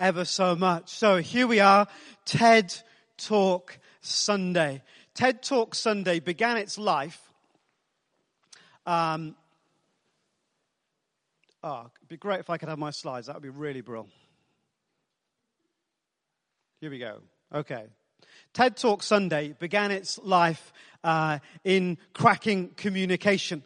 ever so much. So here we are, TED Talk Sunday. TED Talk Sunday began its life. Um, oh, it'd be great if I could have my slides. That would be really brilliant. Here we go. Okay. TED Talk Sunday began its life uh, in cracking communication.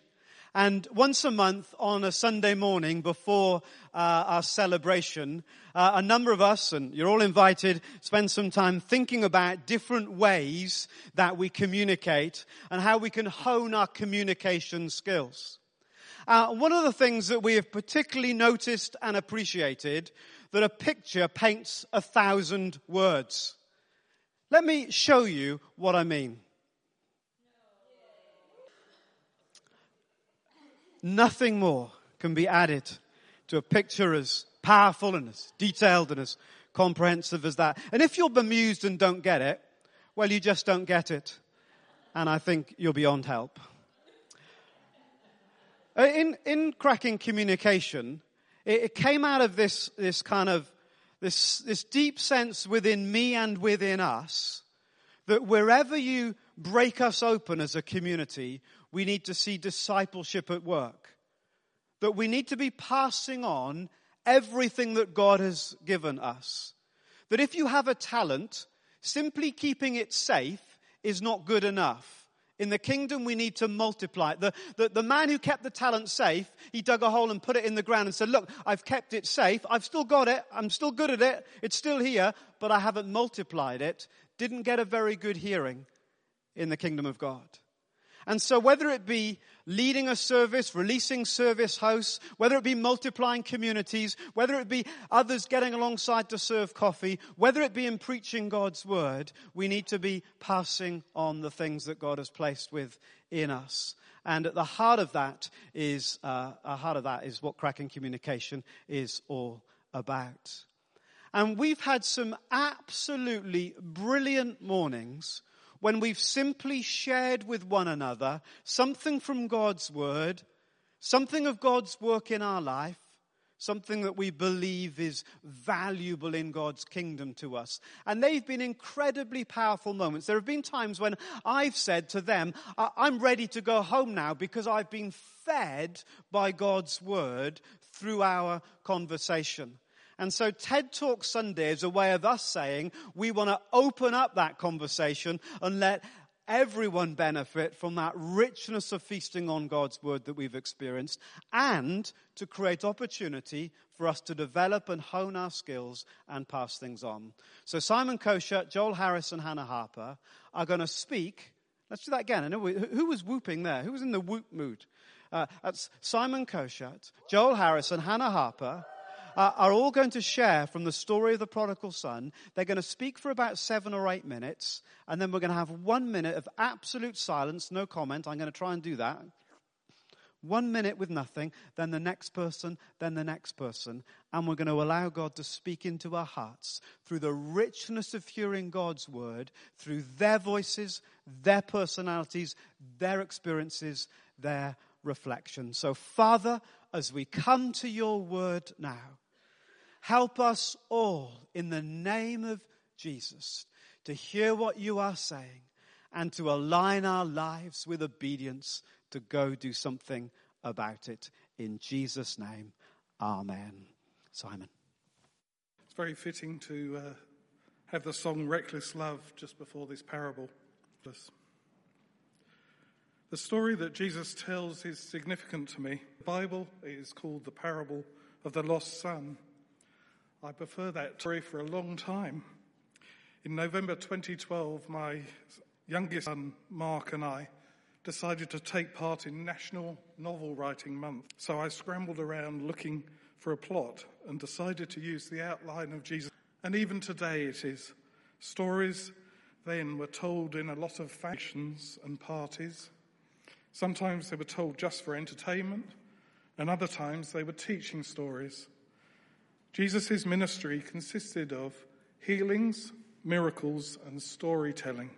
And once a month on a Sunday morning before uh, our celebration, uh, a number of us, and you're all invited, spend some time thinking about different ways that we communicate and how we can hone our communication skills. Uh, one of the things that we have particularly noticed and appreciated that a picture paints a thousand words. Let me show you what I mean. Nothing more can be added to a picture as powerful and as detailed and as comprehensive as that. And if you're bemused and don't get it, well, you just don't get it. And I think you're beyond help. Uh, in, in cracking communication, it, it came out of this, this kind of, this, this deep sense within me and within us that wherever you break us open as a community, we need to see discipleship at work. That we need to be passing on everything that God has given us. That if you have a talent, simply keeping it safe is not good enough. In the kingdom, we need to multiply. The, the, the, man who kept the talent safe, he dug a hole and put it in the ground and said, Look, I've kept it safe. I've still got it. I'm still good at it. It's still here, but I haven't multiplied it. Didn't get a very good hearing in the kingdom of God. And so whether it be leading a service, releasing service house, whether it be multiplying communities, whether it be others getting alongside to serve coffee, whether it be in preaching God's word, we need to be passing on the things that God has placed within us. And at the heart of that is, uh, a heart of that is what cracking communication is all about. And we've had some absolutely brilliant mornings when we've simply shared with one another something from God's Word, something of God's work in our life, something that we believe is valuable in God's kingdom to us. And they've been incredibly powerful moments. There have been times when I've said to them, I'm ready to go home now because I've been fed by God's word through our conversation. And so TED Talk Sunday is a way of us saying we want to open up that conversation and let everyone benefit from that richness of feasting on God's word that we've experienced and to create opportunity for us to develop and hone our skills and pass things on. So Simon Kosher, Joel Harris and Hannah Harper are going to speak. Let's do that again. I know we, who was whooping there? Who was in the whoop mood? Uh, that's Simon Koshat, Joel Harris and Hannah Harper Uh, are all going to share from the story of the prodigal son. They're going to speak for about seven or eight minutes, and then we're going to have one minute of absolute silence, no comment. I'm going to try and do that. One minute with nothing, then the next person, then the next person. And we're going to allow God to speak into our hearts through the richness of hearing God's word, through their voices, their personalities, their experiences, their reflection. So, Father, as we come to your word now, Help us all in the name of Jesus to hear what you are saying and to align our lives with obedience to go do something about it. In Jesus' name, Amen. Simon. It's very fitting to uh, have the song Reckless Love just before this parable. The story that Jesus tells is significant to me. The Bible is called the parable of the lost son. I prefer that story for a long time. In November 2012, my youngest son, Mark, and I decided to take part in National Novel Writing Month. So I scrambled around looking for a plot and decided to use the outline of Jesus. And even today it is. Stories then were told in a lot of functions and parties. Sometimes they were told just for entertainment, and other times they were teaching stories. Jesus' ministry consisted of healings, miracles, and storytelling.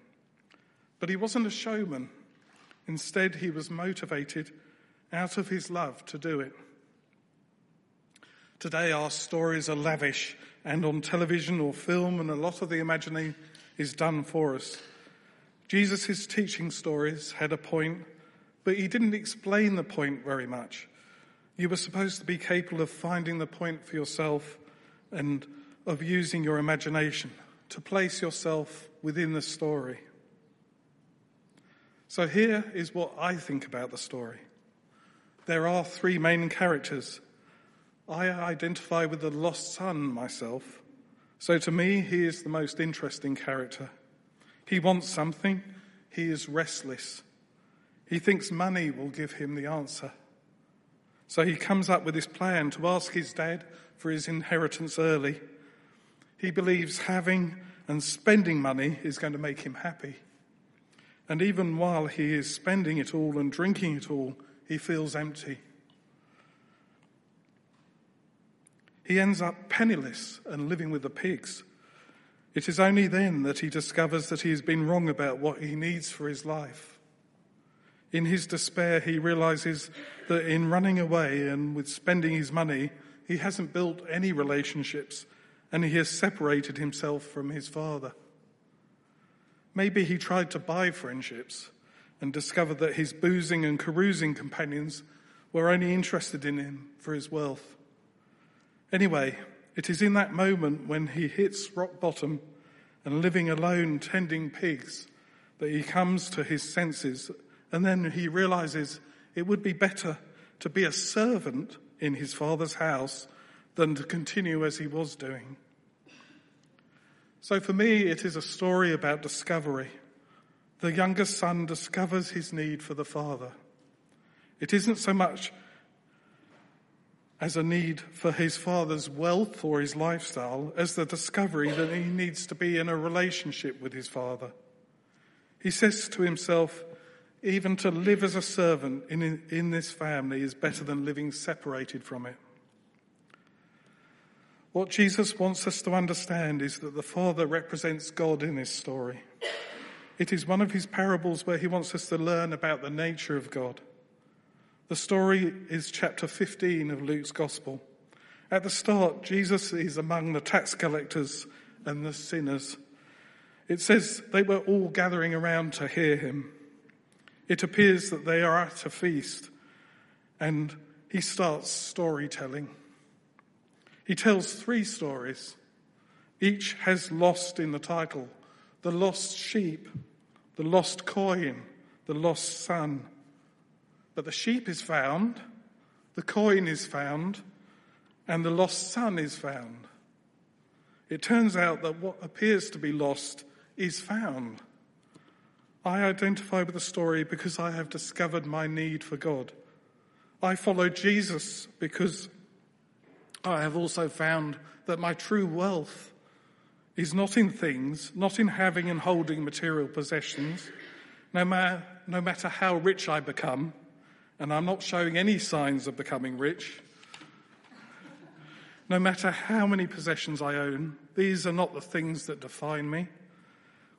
But he wasn't a showman. Instead, he was motivated out of his love to do it. Today, our stories are lavish and on television or film, and a lot of the imagining is done for us. Jesus' teaching stories had a point, but he didn't explain the point very much. You were supposed to be capable of finding the point for yourself and of using your imagination to place yourself within the story. So here is what I think about the story. There are three main characters. I identify with the lost son myself. So to me, he is the most interesting character. He wants something. He is restless. He thinks money will give him the answer. So he comes up with this plan to ask his dad for his inheritance early. He believes having and spending money is going to make him happy. And even while he is spending it all and drinking it all, he feels empty. He ends up penniless and living with the pigs. It is only then that he discovers that he has been wrong about what he needs for his life. In his despair, he realizes that in running away and with spending his money, he hasn't built any relationships and he has separated himself from his father. Maybe he tried to buy friendships and discovered that his boozing and carousing companions were only interested in him for his wealth. Anyway, it is in that moment when he hits rock bottom and living alone tending pigs that he comes to his senses and then he realizes it would be better to be a servant in his father's house than to continue as he was doing. So for me, it is a story about discovery. The younger son discovers his need for the father. It isn't so much as a need for his father's wealth or his lifestyle as the discovery that he needs to be in a relationship with his father. He says to himself, even to live as a servant in, in this family is better than living separated from it. What Jesus wants us to understand is that the Father represents God in this story. It is one of his parables where he wants us to learn about the nature of God. The story is chapter 15 of Luke's Gospel. At the start, Jesus is among the tax collectors and the sinners. It says they were all gathering around to hear him. It appears that they are at a feast and he starts storytelling. He tells three stories. Each has lost in the title the lost sheep, the lost coin, the lost son. But the sheep is found, the coin is found, and the lost son is found. It turns out that what appears to be lost is found. I identify with the story because I have discovered my need for God. I follow Jesus because I have also found that my true wealth is not in things, not in having and holding material possessions, no matter, no matter how rich I become, and I'm not showing any signs of becoming rich. No matter how many possessions I own, these are not the things that define me.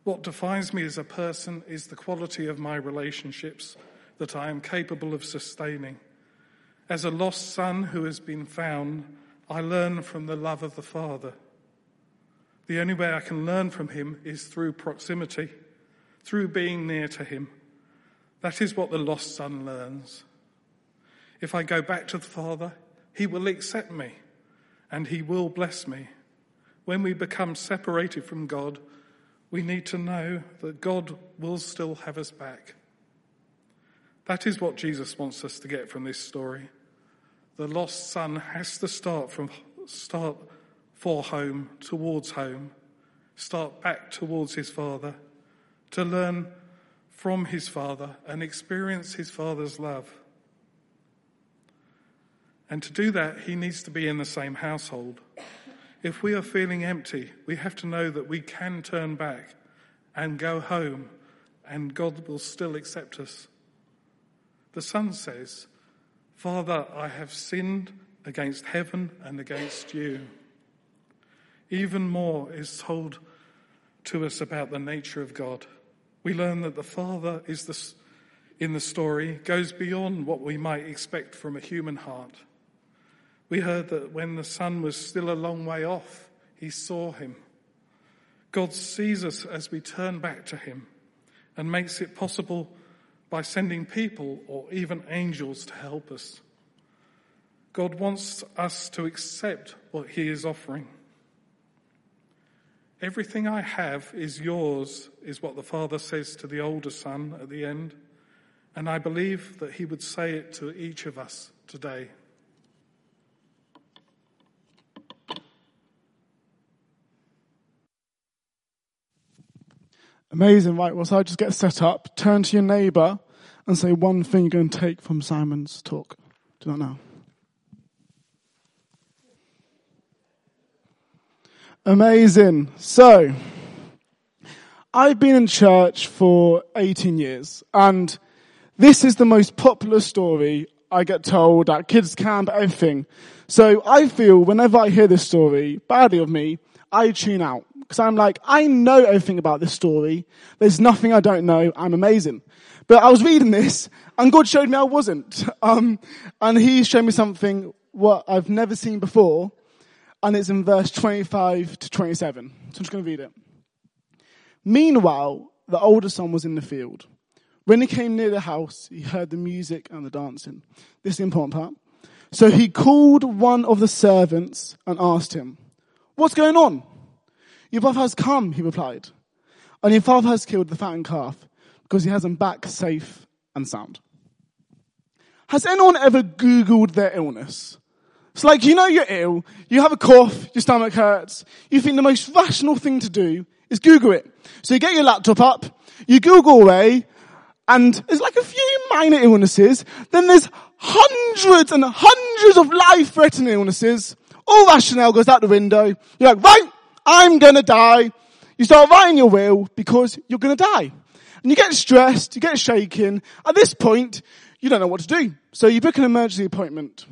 What defines me as a person is the quality of my relationships that I am capable of sustaining. As a lost son who has been found, I learn from the love of the Father. The only way I can learn from him is through proximity, through being near to him. That is what the lost son learns. If I go back to the Father, he will accept me and he will bless me. When we become separated from God, we need to know that God will still have us back. That is what Jesus wants us to get from this story the lost son has to start from start for home towards home, start back towards his father, to learn from his father and experience his father's love. And to do that, he needs to be in the same household. If we are feeling empty, we have to know that we can turn back and go home, and God will still accept us. The Son says, Father, I have sinned against heaven and against you. Even more is told to us about the nature of God. We learn that the Father is the, in the story goes beyond what we might expect from a human heart. We heard that when the son was still a long way off, he saw him. God sees us as we turn back to him and makes it possible by sending people or even angels to help us. God wants us to accept what he is offering. Everything I have is yours, is what the father says to the older son at the end. And I believe that he would say it to each of us today. Amazing, right? Well, so I just get set up, turn to your neighbour, and say one thing you're going to take from Simon's talk. Do that now. Amazing. So, I've been in church for 18 years, and this is the most popular story I get told at kids camp, everything. So I feel whenever I hear this story, badly of me, I tune out. Because I'm like, I know everything about this story. There's nothing I don't know. I'm amazing. But I was reading this, and God showed me I wasn't. Um, and He showed me something what I've never seen before, and it's in verse 25 to 27. So I'm just going to read it. Meanwhile, the older son was in the field. When he came near the house, he heard the music and the dancing. This is the important part. So he called one of the servants and asked him, What's going on? Your brother has come, he replied. And your father has killed the fattened calf because he has them back safe and sound. Has anyone ever Googled their illness? It's like, you know you're ill, you have a cough, your stomach hurts, you think the most rational thing to do is Google it. So you get your laptop up, you Google away, and it's like a few minor illnesses, then there's hundreds and hundreds of life-threatening illnesses. All rationale goes out the window. You're like, right, I'm gonna die. You start writing your will because you're gonna die. And you get stressed, you get shaken. At this point, you don't know what to do. So you book an emergency appointment.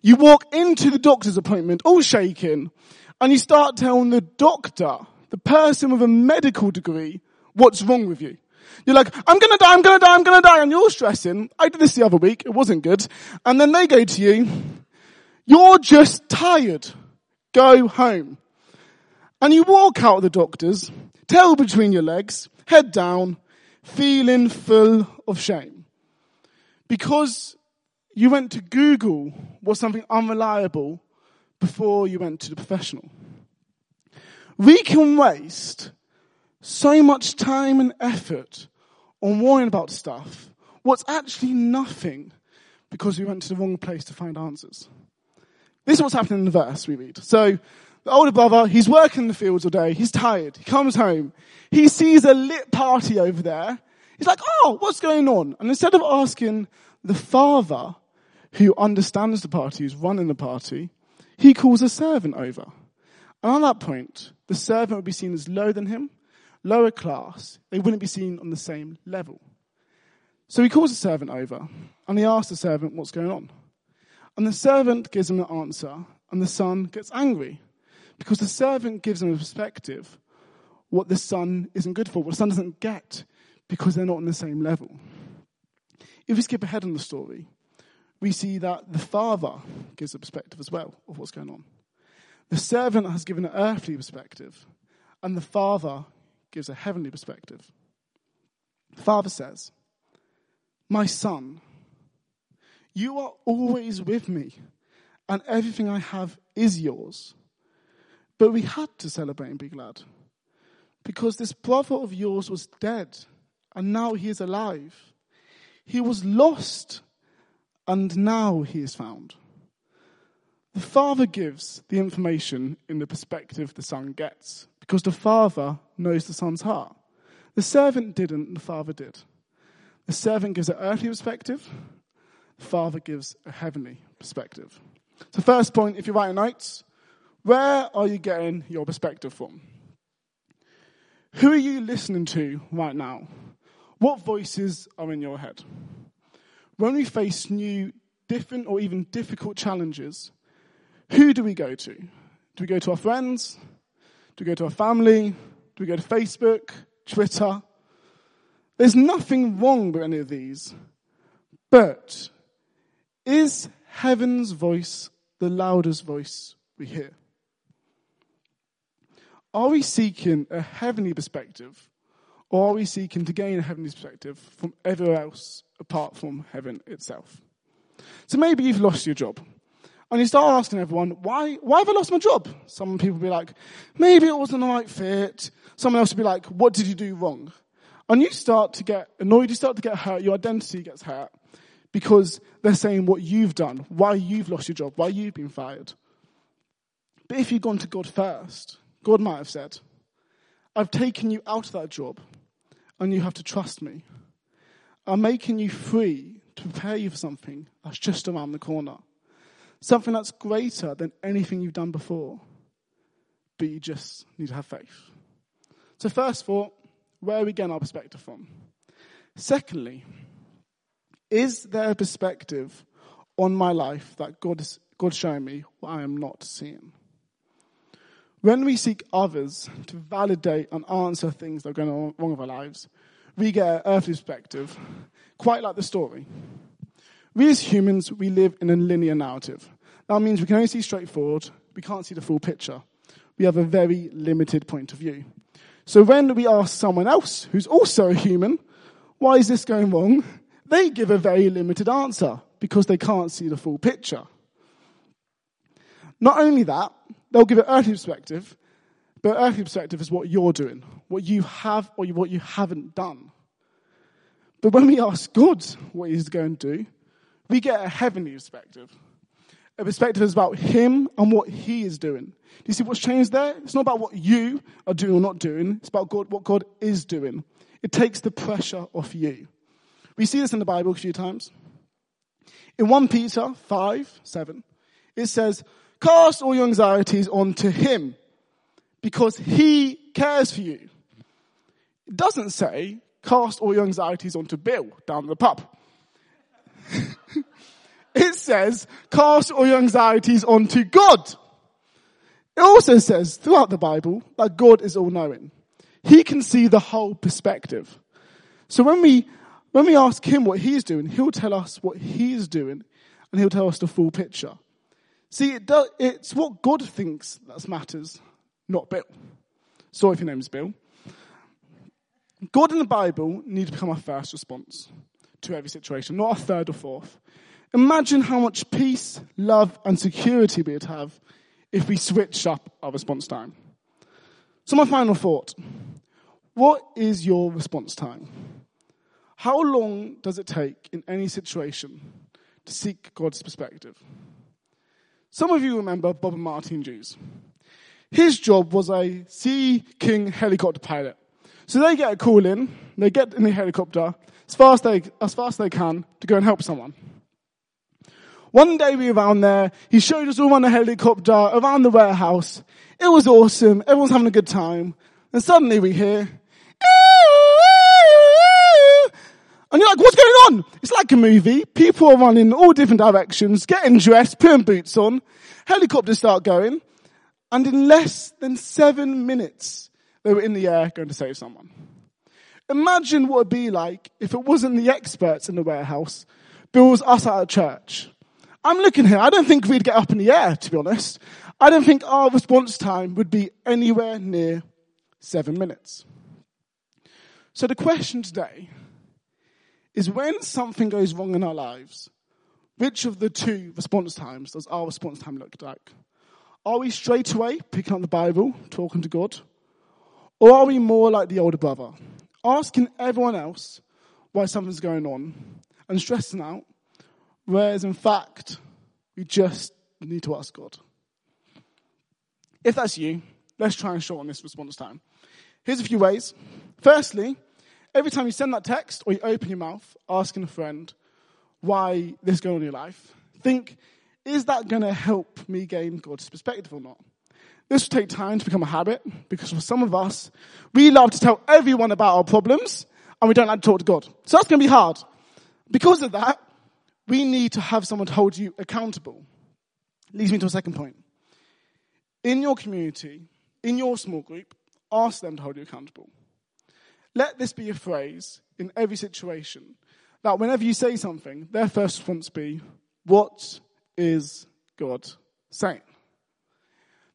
You walk into the doctor's appointment, all shaken, and you start telling the doctor, the person with a medical degree, what's wrong with you. You're like, I'm gonna die, I'm gonna die, I'm gonna die, and you're stressing. I did this the other week, it wasn't good. And then they go to you, you're just tired. Go home. And you walk out of the doctor's, tail between your legs, head down, feeling full of shame. Because you went to Google was something unreliable before you went to the professional. We can waste so much time and effort on worrying about stuff, what's actually nothing because we went to the wrong place to find answers. This is what's happening in the verse we read. So, the older brother, he's working in the fields all day, he's tired, he comes home, he sees a lit party over there, he's like, oh, what's going on? And instead of asking the father who understands the party, who's running the party, he calls a servant over. And at that point, the servant would be seen as lower than him, lower class. They wouldn't be seen on the same level. So he calls the servant over and he asks the servant what's going on. And the servant gives him an answer, and the son gets angry because the servant gives him a perspective what the son isn't good for, what the son doesn't get because they're not on the same level. If we skip ahead in the story, we see that the father gives a perspective as well of what's going on. The servant has given an earthly perspective, and the father gives a heavenly perspective. The father says, My son, you are always with me, and everything I have is yours. But we had to celebrate and be glad because this brother of yours was dead, and now he is alive. He was lost and now he is found. The Father gives the information in the perspective the Son gets, because the Father knows the Son's heart. The servant didn't, the Father did. The servant gives an earthly perspective, the Father gives a heavenly perspective. So, first point, if you're writing notes, Where are you getting your perspective from? Who are you listening to right now? What voices are in your head? When we face new, different, or even difficult challenges, who do we go to? Do we go to our friends? Do we go to our family? Do we go to Facebook, Twitter? There's nothing wrong with any of these. But is heaven's voice the loudest voice we hear? Are we seeking a heavenly perspective, or are we seeking to gain a heavenly perspective from everywhere else apart from heaven itself? So maybe you've lost your job. And you start asking everyone, why, why have I lost my job? Some people will be like, maybe it wasn't the right fit. Someone else will be like, what did you do wrong? And you start to get annoyed, you start to get hurt, your identity gets hurt because they're saying what you've done, why you've lost your job, why you've been fired. But if you've gone to God first, God might have said, I've taken you out of that job and you have to trust me. I'm making you free to prepare you for something that's just around the corner. Something that's greater than anything you've done before. But you just need to have faith. So, first of all, where are we getting our perspective from? Secondly, is there a perspective on my life that God is, God's showing me what I am not seeing? When we seek others to validate and answer things that are going wrong with our lives, we get an earthly perspective, quite like the story. We as humans, we live in a linear narrative. That means we can only see straight forward, we can't see the full picture. We have a very limited point of view. So when we ask someone else, who's also a human, why is this going wrong? They give a very limited answer because they can't see the full picture. Not only that, they'll give an earthly perspective, but earthly perspective is what you're doing, what you have or what you haven't done. But when we ask God what he's going to do, we get a heavenly perspective. A perspective is about him and what he is doing. Do you see what's changed there? It's not about what you are doing or not doing. It's about God, what God is doing. It takes the pressure off you. We see this in the Bible a few times. In 1 Peter 5, 7, it says, Cast all your anxieties onto him because he cares for you. It doesn't say, Cast all your anxieties onto Bill down the pub. it says, cast all your anxieties onto God. It also says throughout the Bible that God is all knowing. He can see the whole perspective. So when we, when we ask him what he's doing, he'll tell us what he's doing and he'll tell us the full picture. See, it does, it's what God thinks that matters, not Bill. Sorry if your name is Bill. God in the Bible needs to become our first response to every situation, not a third or fourth. Imagine how much peace, love, and security we'd have if we switched up our response time. So, my final thought what is your response time? How long does it take in any situation to seek God's perspective? Some of you remember Bob Martin Jews. His job was a Sea King helicopter pilot. So they get a call in, they get in the helicopter as fast as they, as fast as they can to go and help someone. One day we were around there, he showed us all on the helicopter, around the warehouse. It was awesome, everyone's having a good time. And suddenly we hear, and you're like, what's going on? It's like a movie. People are running all different directions, getting dressed, putting boots on. Helicopters start going. And in less than seven minutes, they were in the air going to save someone. Imagine what it'd be like if it wasn't the experts in the warehouse, but it was us at a church. I'm looking here. I don't think we'd get up in the air, to be honest. I don't think our response time would be anywhere near seven minutes. So the question today is when something goes wrong in our lives, which of the two response times does our response time look like? Are we straight away picking up the Bible, talking to God? Or are we more like the older brother, asking everyone else why something's going on and stressing out, whereas in fact, we just need to ask God? If that's you, let's try and shorten this response time. Here's a few ways. Firstly, every time you send that text or you open your mouth asking a friend why this is going on in your life, think, is that going to help me gain God's perspective or not? This will take time to become a habit because for some of us, we love to tell everyone about our problems and we don't like to talk to God. So that's going to be hard. Because of that, we need to have someone to hold you accountable. Leads me to a second point. In your community, in your small group, ask them to hold you accountable. Let this be a phrase in every situation that whenever you say something, their first response be, What is God saying?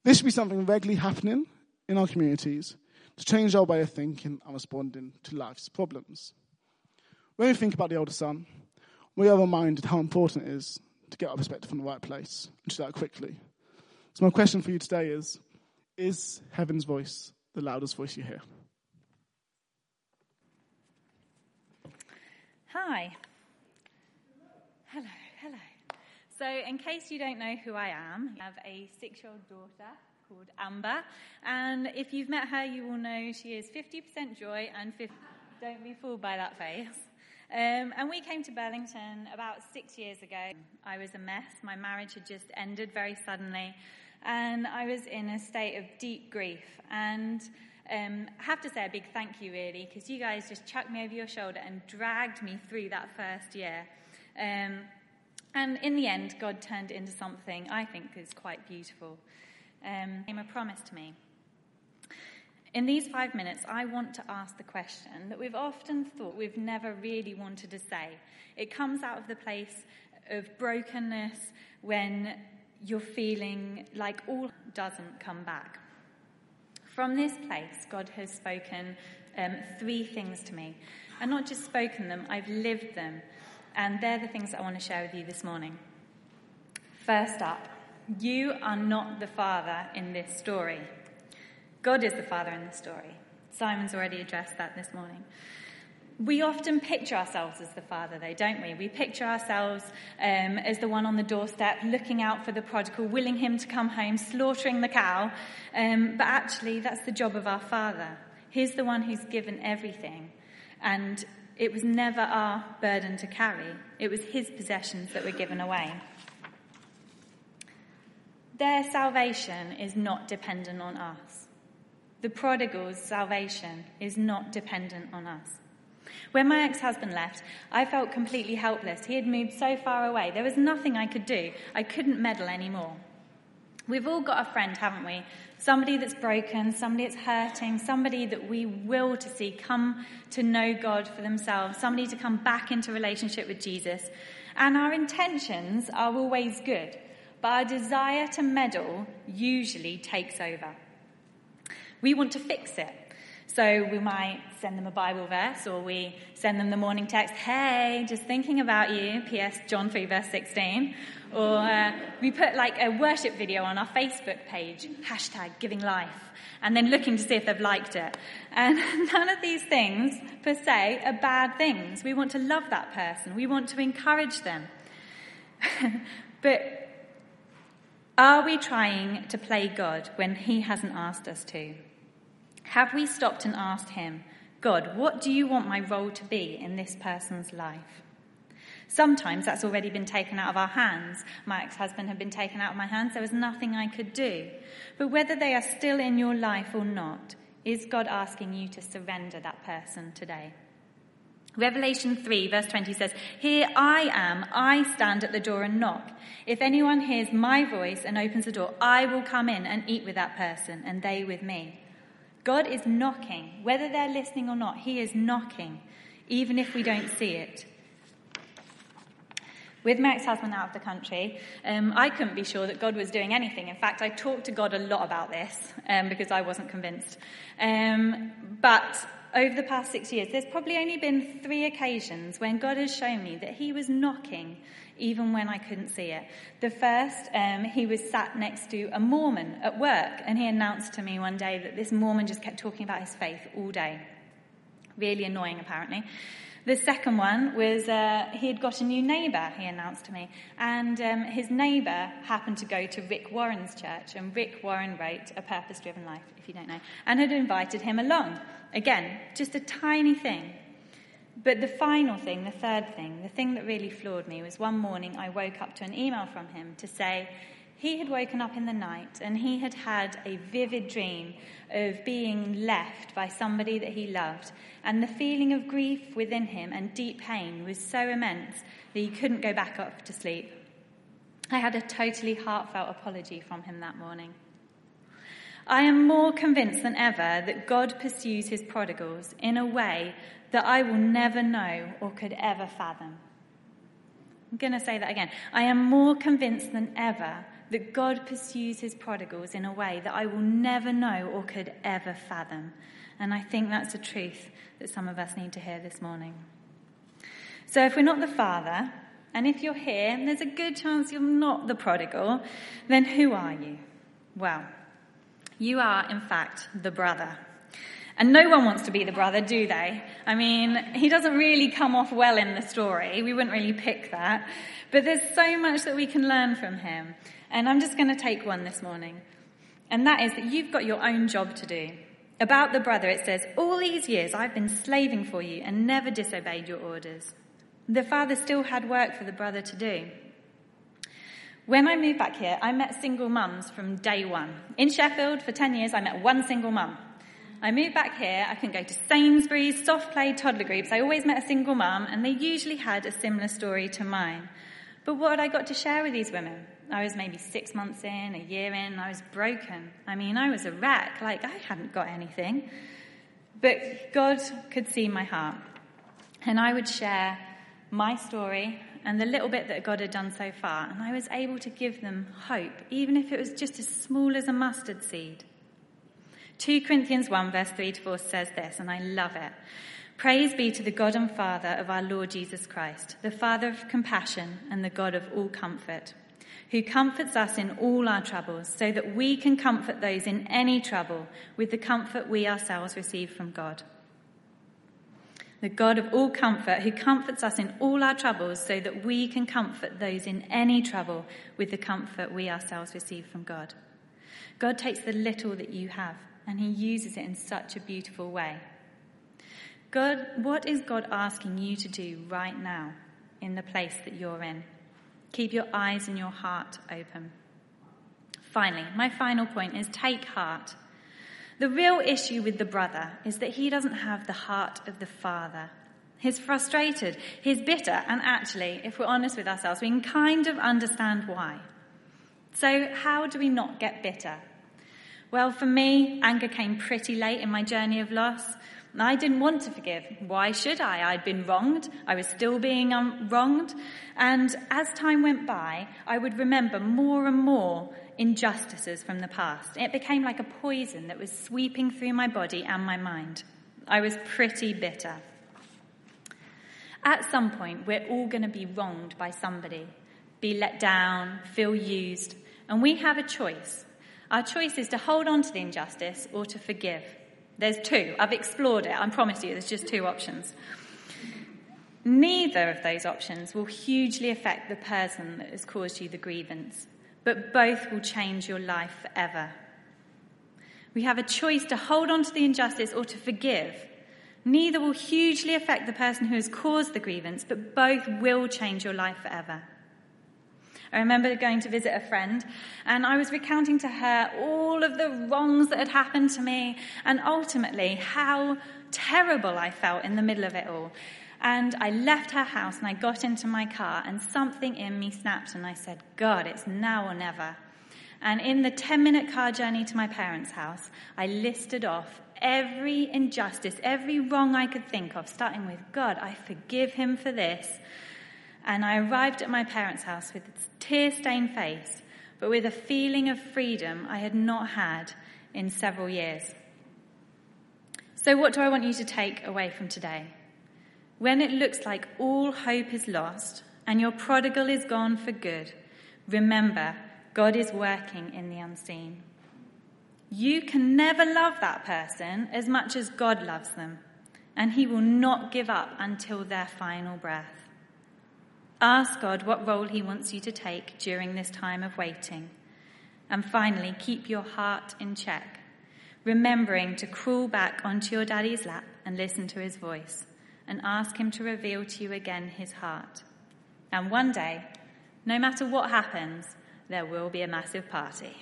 This should be something regularly happening in our communities to change our way of thinking and responding to life's problems. When we think about the older son, we are reminded how important it is to get our perspective from the right place and do that quickly. So, my question for you today is Is heaven's voice the loudest voice you hear? Hi. Hello, hello. So, in case you don't know who I am, I have a six year old daughter called Amber. And if you've met her, you will know she is 50% joy and 50. Don't be fooled by that face. Um, and we came to Burlington about six years ago. I was a mess. My marriage had just ended very suddenly. And I was in a state of deep grief. And um, I have to say a big thank you, really, because you guys just chucked me over your shoulder and dragged me through that first year. Um, and in the end, God turned it into something I think is quite beautiful. Um, a promise to me. In these five minutes, I want to ask the question that we've often thought we've never really wanted to say. It comes out of the place of brokenness when you're feeling like all doesn't come back. From this place, God has spoken um, three things to me. And not just spoken them, I've lived them. And they're the things I want to share with you this morning. First up, you are not the father in this story. God is the father in the story. Simon's already addressed that this morning. We often picture ourselves as the father, though, don't we? We picture ourselves um, as the one on the doorstep, looking out for the prodigal, willing him to come home, slaughtering the cow. Um, but actually, that's the job of our father. He's the one who's given everything. And it was never our burden to carry, it was his possessions that were given away. Their salvation is not dependent on us. The prodigal's salvation is not dependent on us. When my ex husband left, I felt completely helpless. He had moved so far away. There was nothing I could do. I couldn't meddle anymore. We've all got a friend, haven't we? Somebody that's broken, somebody that's hurting, somebody that we will to see come to know God for themselves, somebody to come back into relationship with Jesus. And our intentions are always good, but our desire to meddle usually takes over. We want to fix it. So we might send them a Bible verse or we send them the morning text, hey, just thinking about you, P.S. John 3, verse 16. Or uh, we put like a worship video on our Facebook page, hashtag giving life, and then looking to see if they've liked it. And none of these things, per se, are bad things. We want to love that person, we want to encourage them. but are we trying to play God when He hasn't asked us to? Have we stopped and asked Him, God, what do you want my role to be in this person's life? Sometimes that's already been taken out of our hands. My ex husband had been taken out of my hands. There was nothing I could do. But whether they are still in your life or not, is God asking you to surrender that person today? Revelation 3, verse 20 says, Here I am, I stand at the door and knock. If anyone hears my voice and opens the door, I will come in and eat with that person, and they with me. God is knocking. Whether they're listening or not, He is knocking, even if we don't see it. With my ex husband out of the country, um, I couldn't be sure that God was doing anything. In fact, I talked to God a lot about this um, because I wasn't convinced. Um, but over the past six years, there's probably only been three occasions when God has shown me that He was knocking even when I couldn't see it. The first, um, he was sat next to a Mormon at work, and he announced to me one day that this Mormon just kept talking about his faith all day. Really annoying, apparently. The second one was uh, he had got a new neighbour, he announced to me, and um, his neighbour happened to go to Rick Warren's church, and Rick Warren wrote A Purpose Driven Life, if you don't know, and had invited him along. Again, just a tiny thing, but the final thing, the third thing, the thing that really floored me was one morning I woke up to an email from him to say He had woken up in the night and he had had a vivid dream of being left by somebody that he loved. And the feeling of grief within him and deep pain was so immense that he couldn't go back up to sleep. I had a totally heartfelt apology from him that morning. I am more convinced than ever that God pursues his prodigals in a way that I will never know or could ever fathom. I'm going to say that again. I am more convinced than ever that God pursues his prodigals in a way that I will never know or could ever fathom. And I think that's a truth that some of us need to hear this morning. So if we're not the father, and if you're here, there's a good chance you're not the prodigal, then who are you? Well, you are, in fact, the brother. And no one wants to be the brother, do they? I mean, he doesn't really come off well in the story. We wouldn't really pick that. But there's so much that we can learn from him. And I'm just going to take one this morning. And that is that you've got your own job to do. About the brother, it says, All these years I've been slaving for you and never disobeyed your orders. The father still had work for the brother to do. When I moved back here, I met single mums from day one. In Sheffield, for 10 years, I met one single mum. I moved back here, I can go to Sainsbury's, soft play toddler groups. I always met a single mum, and they usually had a similar story to mine. But what had I got to share with these women? I was maybe six months in, a year in, I was broken. I mean, I was a wreck, like I hadn't got anything. But God could see my heart. And I would share my story and the little bit that God had done so far. And I was able to give them hope, even if it was just as small as a mustard seed. 2 Corinthians 1, verse 3 to 4 says this, and I love it. Praise be to the God and Father of our Lord Jesus Christ, the Father of compassion and the God of all comfort, who comforts us in all our troubles, so that we can comfort those in any trouble with the comfort we ourselves receive from God. The God of all comfort, who comforts us in all our troubles, so that we can comfort those in any trouble with the comfort we ourselves receive from God. God takes the little that you have and he uses it in such a beautiful way. God, what is God asking you to do right now in the place that you're in? Keep your eyes and your heart open. Finally, my final point is take heart. The real issue with the brother is that he doesn't have the heart of the father. He's frustrated, he's bitter, and actually, if we're honest with ourselves, we can kind of understand why. So, how do we not get bitter? Well, for me, anger came pretty late in my journey of loss. I didn't want to forgive. Why should I? I'd been wronged. I was still being um, wronged. And as time went by, I would remember more and more injustices from the past. It became like a poison that was sweeping through my body and my mind. I was pretty bitter. At some point, we're all going to be wronged by somebody, be let down, feel used, and we have a choice. Our choice is to hold on to the injustice or to forgive. There's two. I've explored it. I promise you, there's just two options. Neither of those options will hugely affect the person that has caused you the grievance, but both will change your life forever. We have a choice to hold on to the injustice or to forgive. Neither will hugely affect the person who has caused the grievance, but both will change your life forever. I remember going to visit a friend and I was recounting to her all of the wrongs that had happened to me and ultimately how terrible I felt in the middle of it all. And I left her house and I got into my car and something in me snapped and I said, God, it's now or never. And in the 10 minute car journey to my parents' house, I listed off every injustice, every wrong I could think of, starting with, God, I forgive him for this and I arrived at my parents' house with a tear stained face, but with a feeling of freedom I had not had in several years. So, what do I want you to take away from today? When it looks like all hope is lost and your prodigal is gone for good, remember God is working in the unseen. You can never love that person as much as God loves them, and He will not give up until their final breath. Ask God what role He wants you to take during this time of waiting. And finally, keep your heart in check, remembering to crawl back onto your daddy's lap and listen to his voice and ask him to reveal to you again his heart. And one day, no matter what happens, There will be a massive party.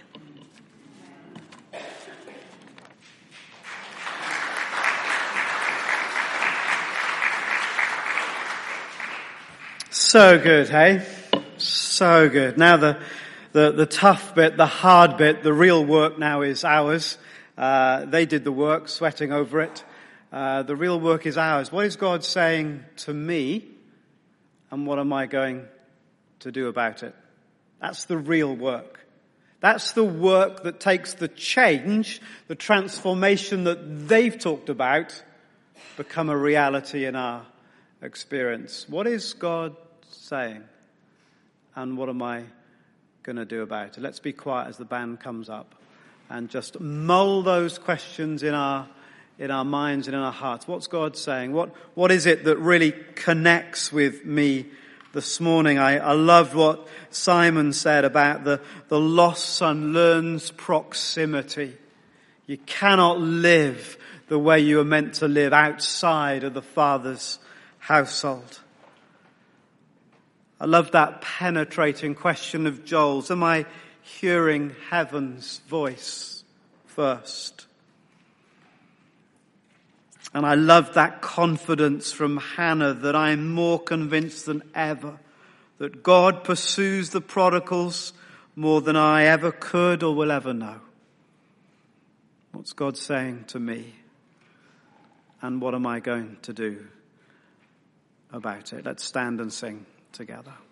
So good, hey? So good. Now the, the, the tough bit, the hard bit, the real work now is ours. Uh, they did the work, sweating over it. Uh, the real work is ours. What is God saying to me? And what am I going to do about it? That's the real work. That's the work that takes the change, the transformation that they've talked about, become a reality in our experience. What is God saying? And what am I going to do about it? Let's be quiet as the band comes up and just mull those questions in our in our minds and in our hearts. What's God saying? What what is it that really connects with me this morning? I, I loved what Simon said about the, the lost son learns proximity. You cannot live the way you are meant to live outside of the Father's household. I love that penetrating question of Joel's. Am I hearing heaven's voice first? And I love that confidence from Hannah that I am more convinced than ever that God pursues the prodigals more than I ever could or will ever know. What's God saying to me? And what am I going to do? about it. Let's stand and sing together.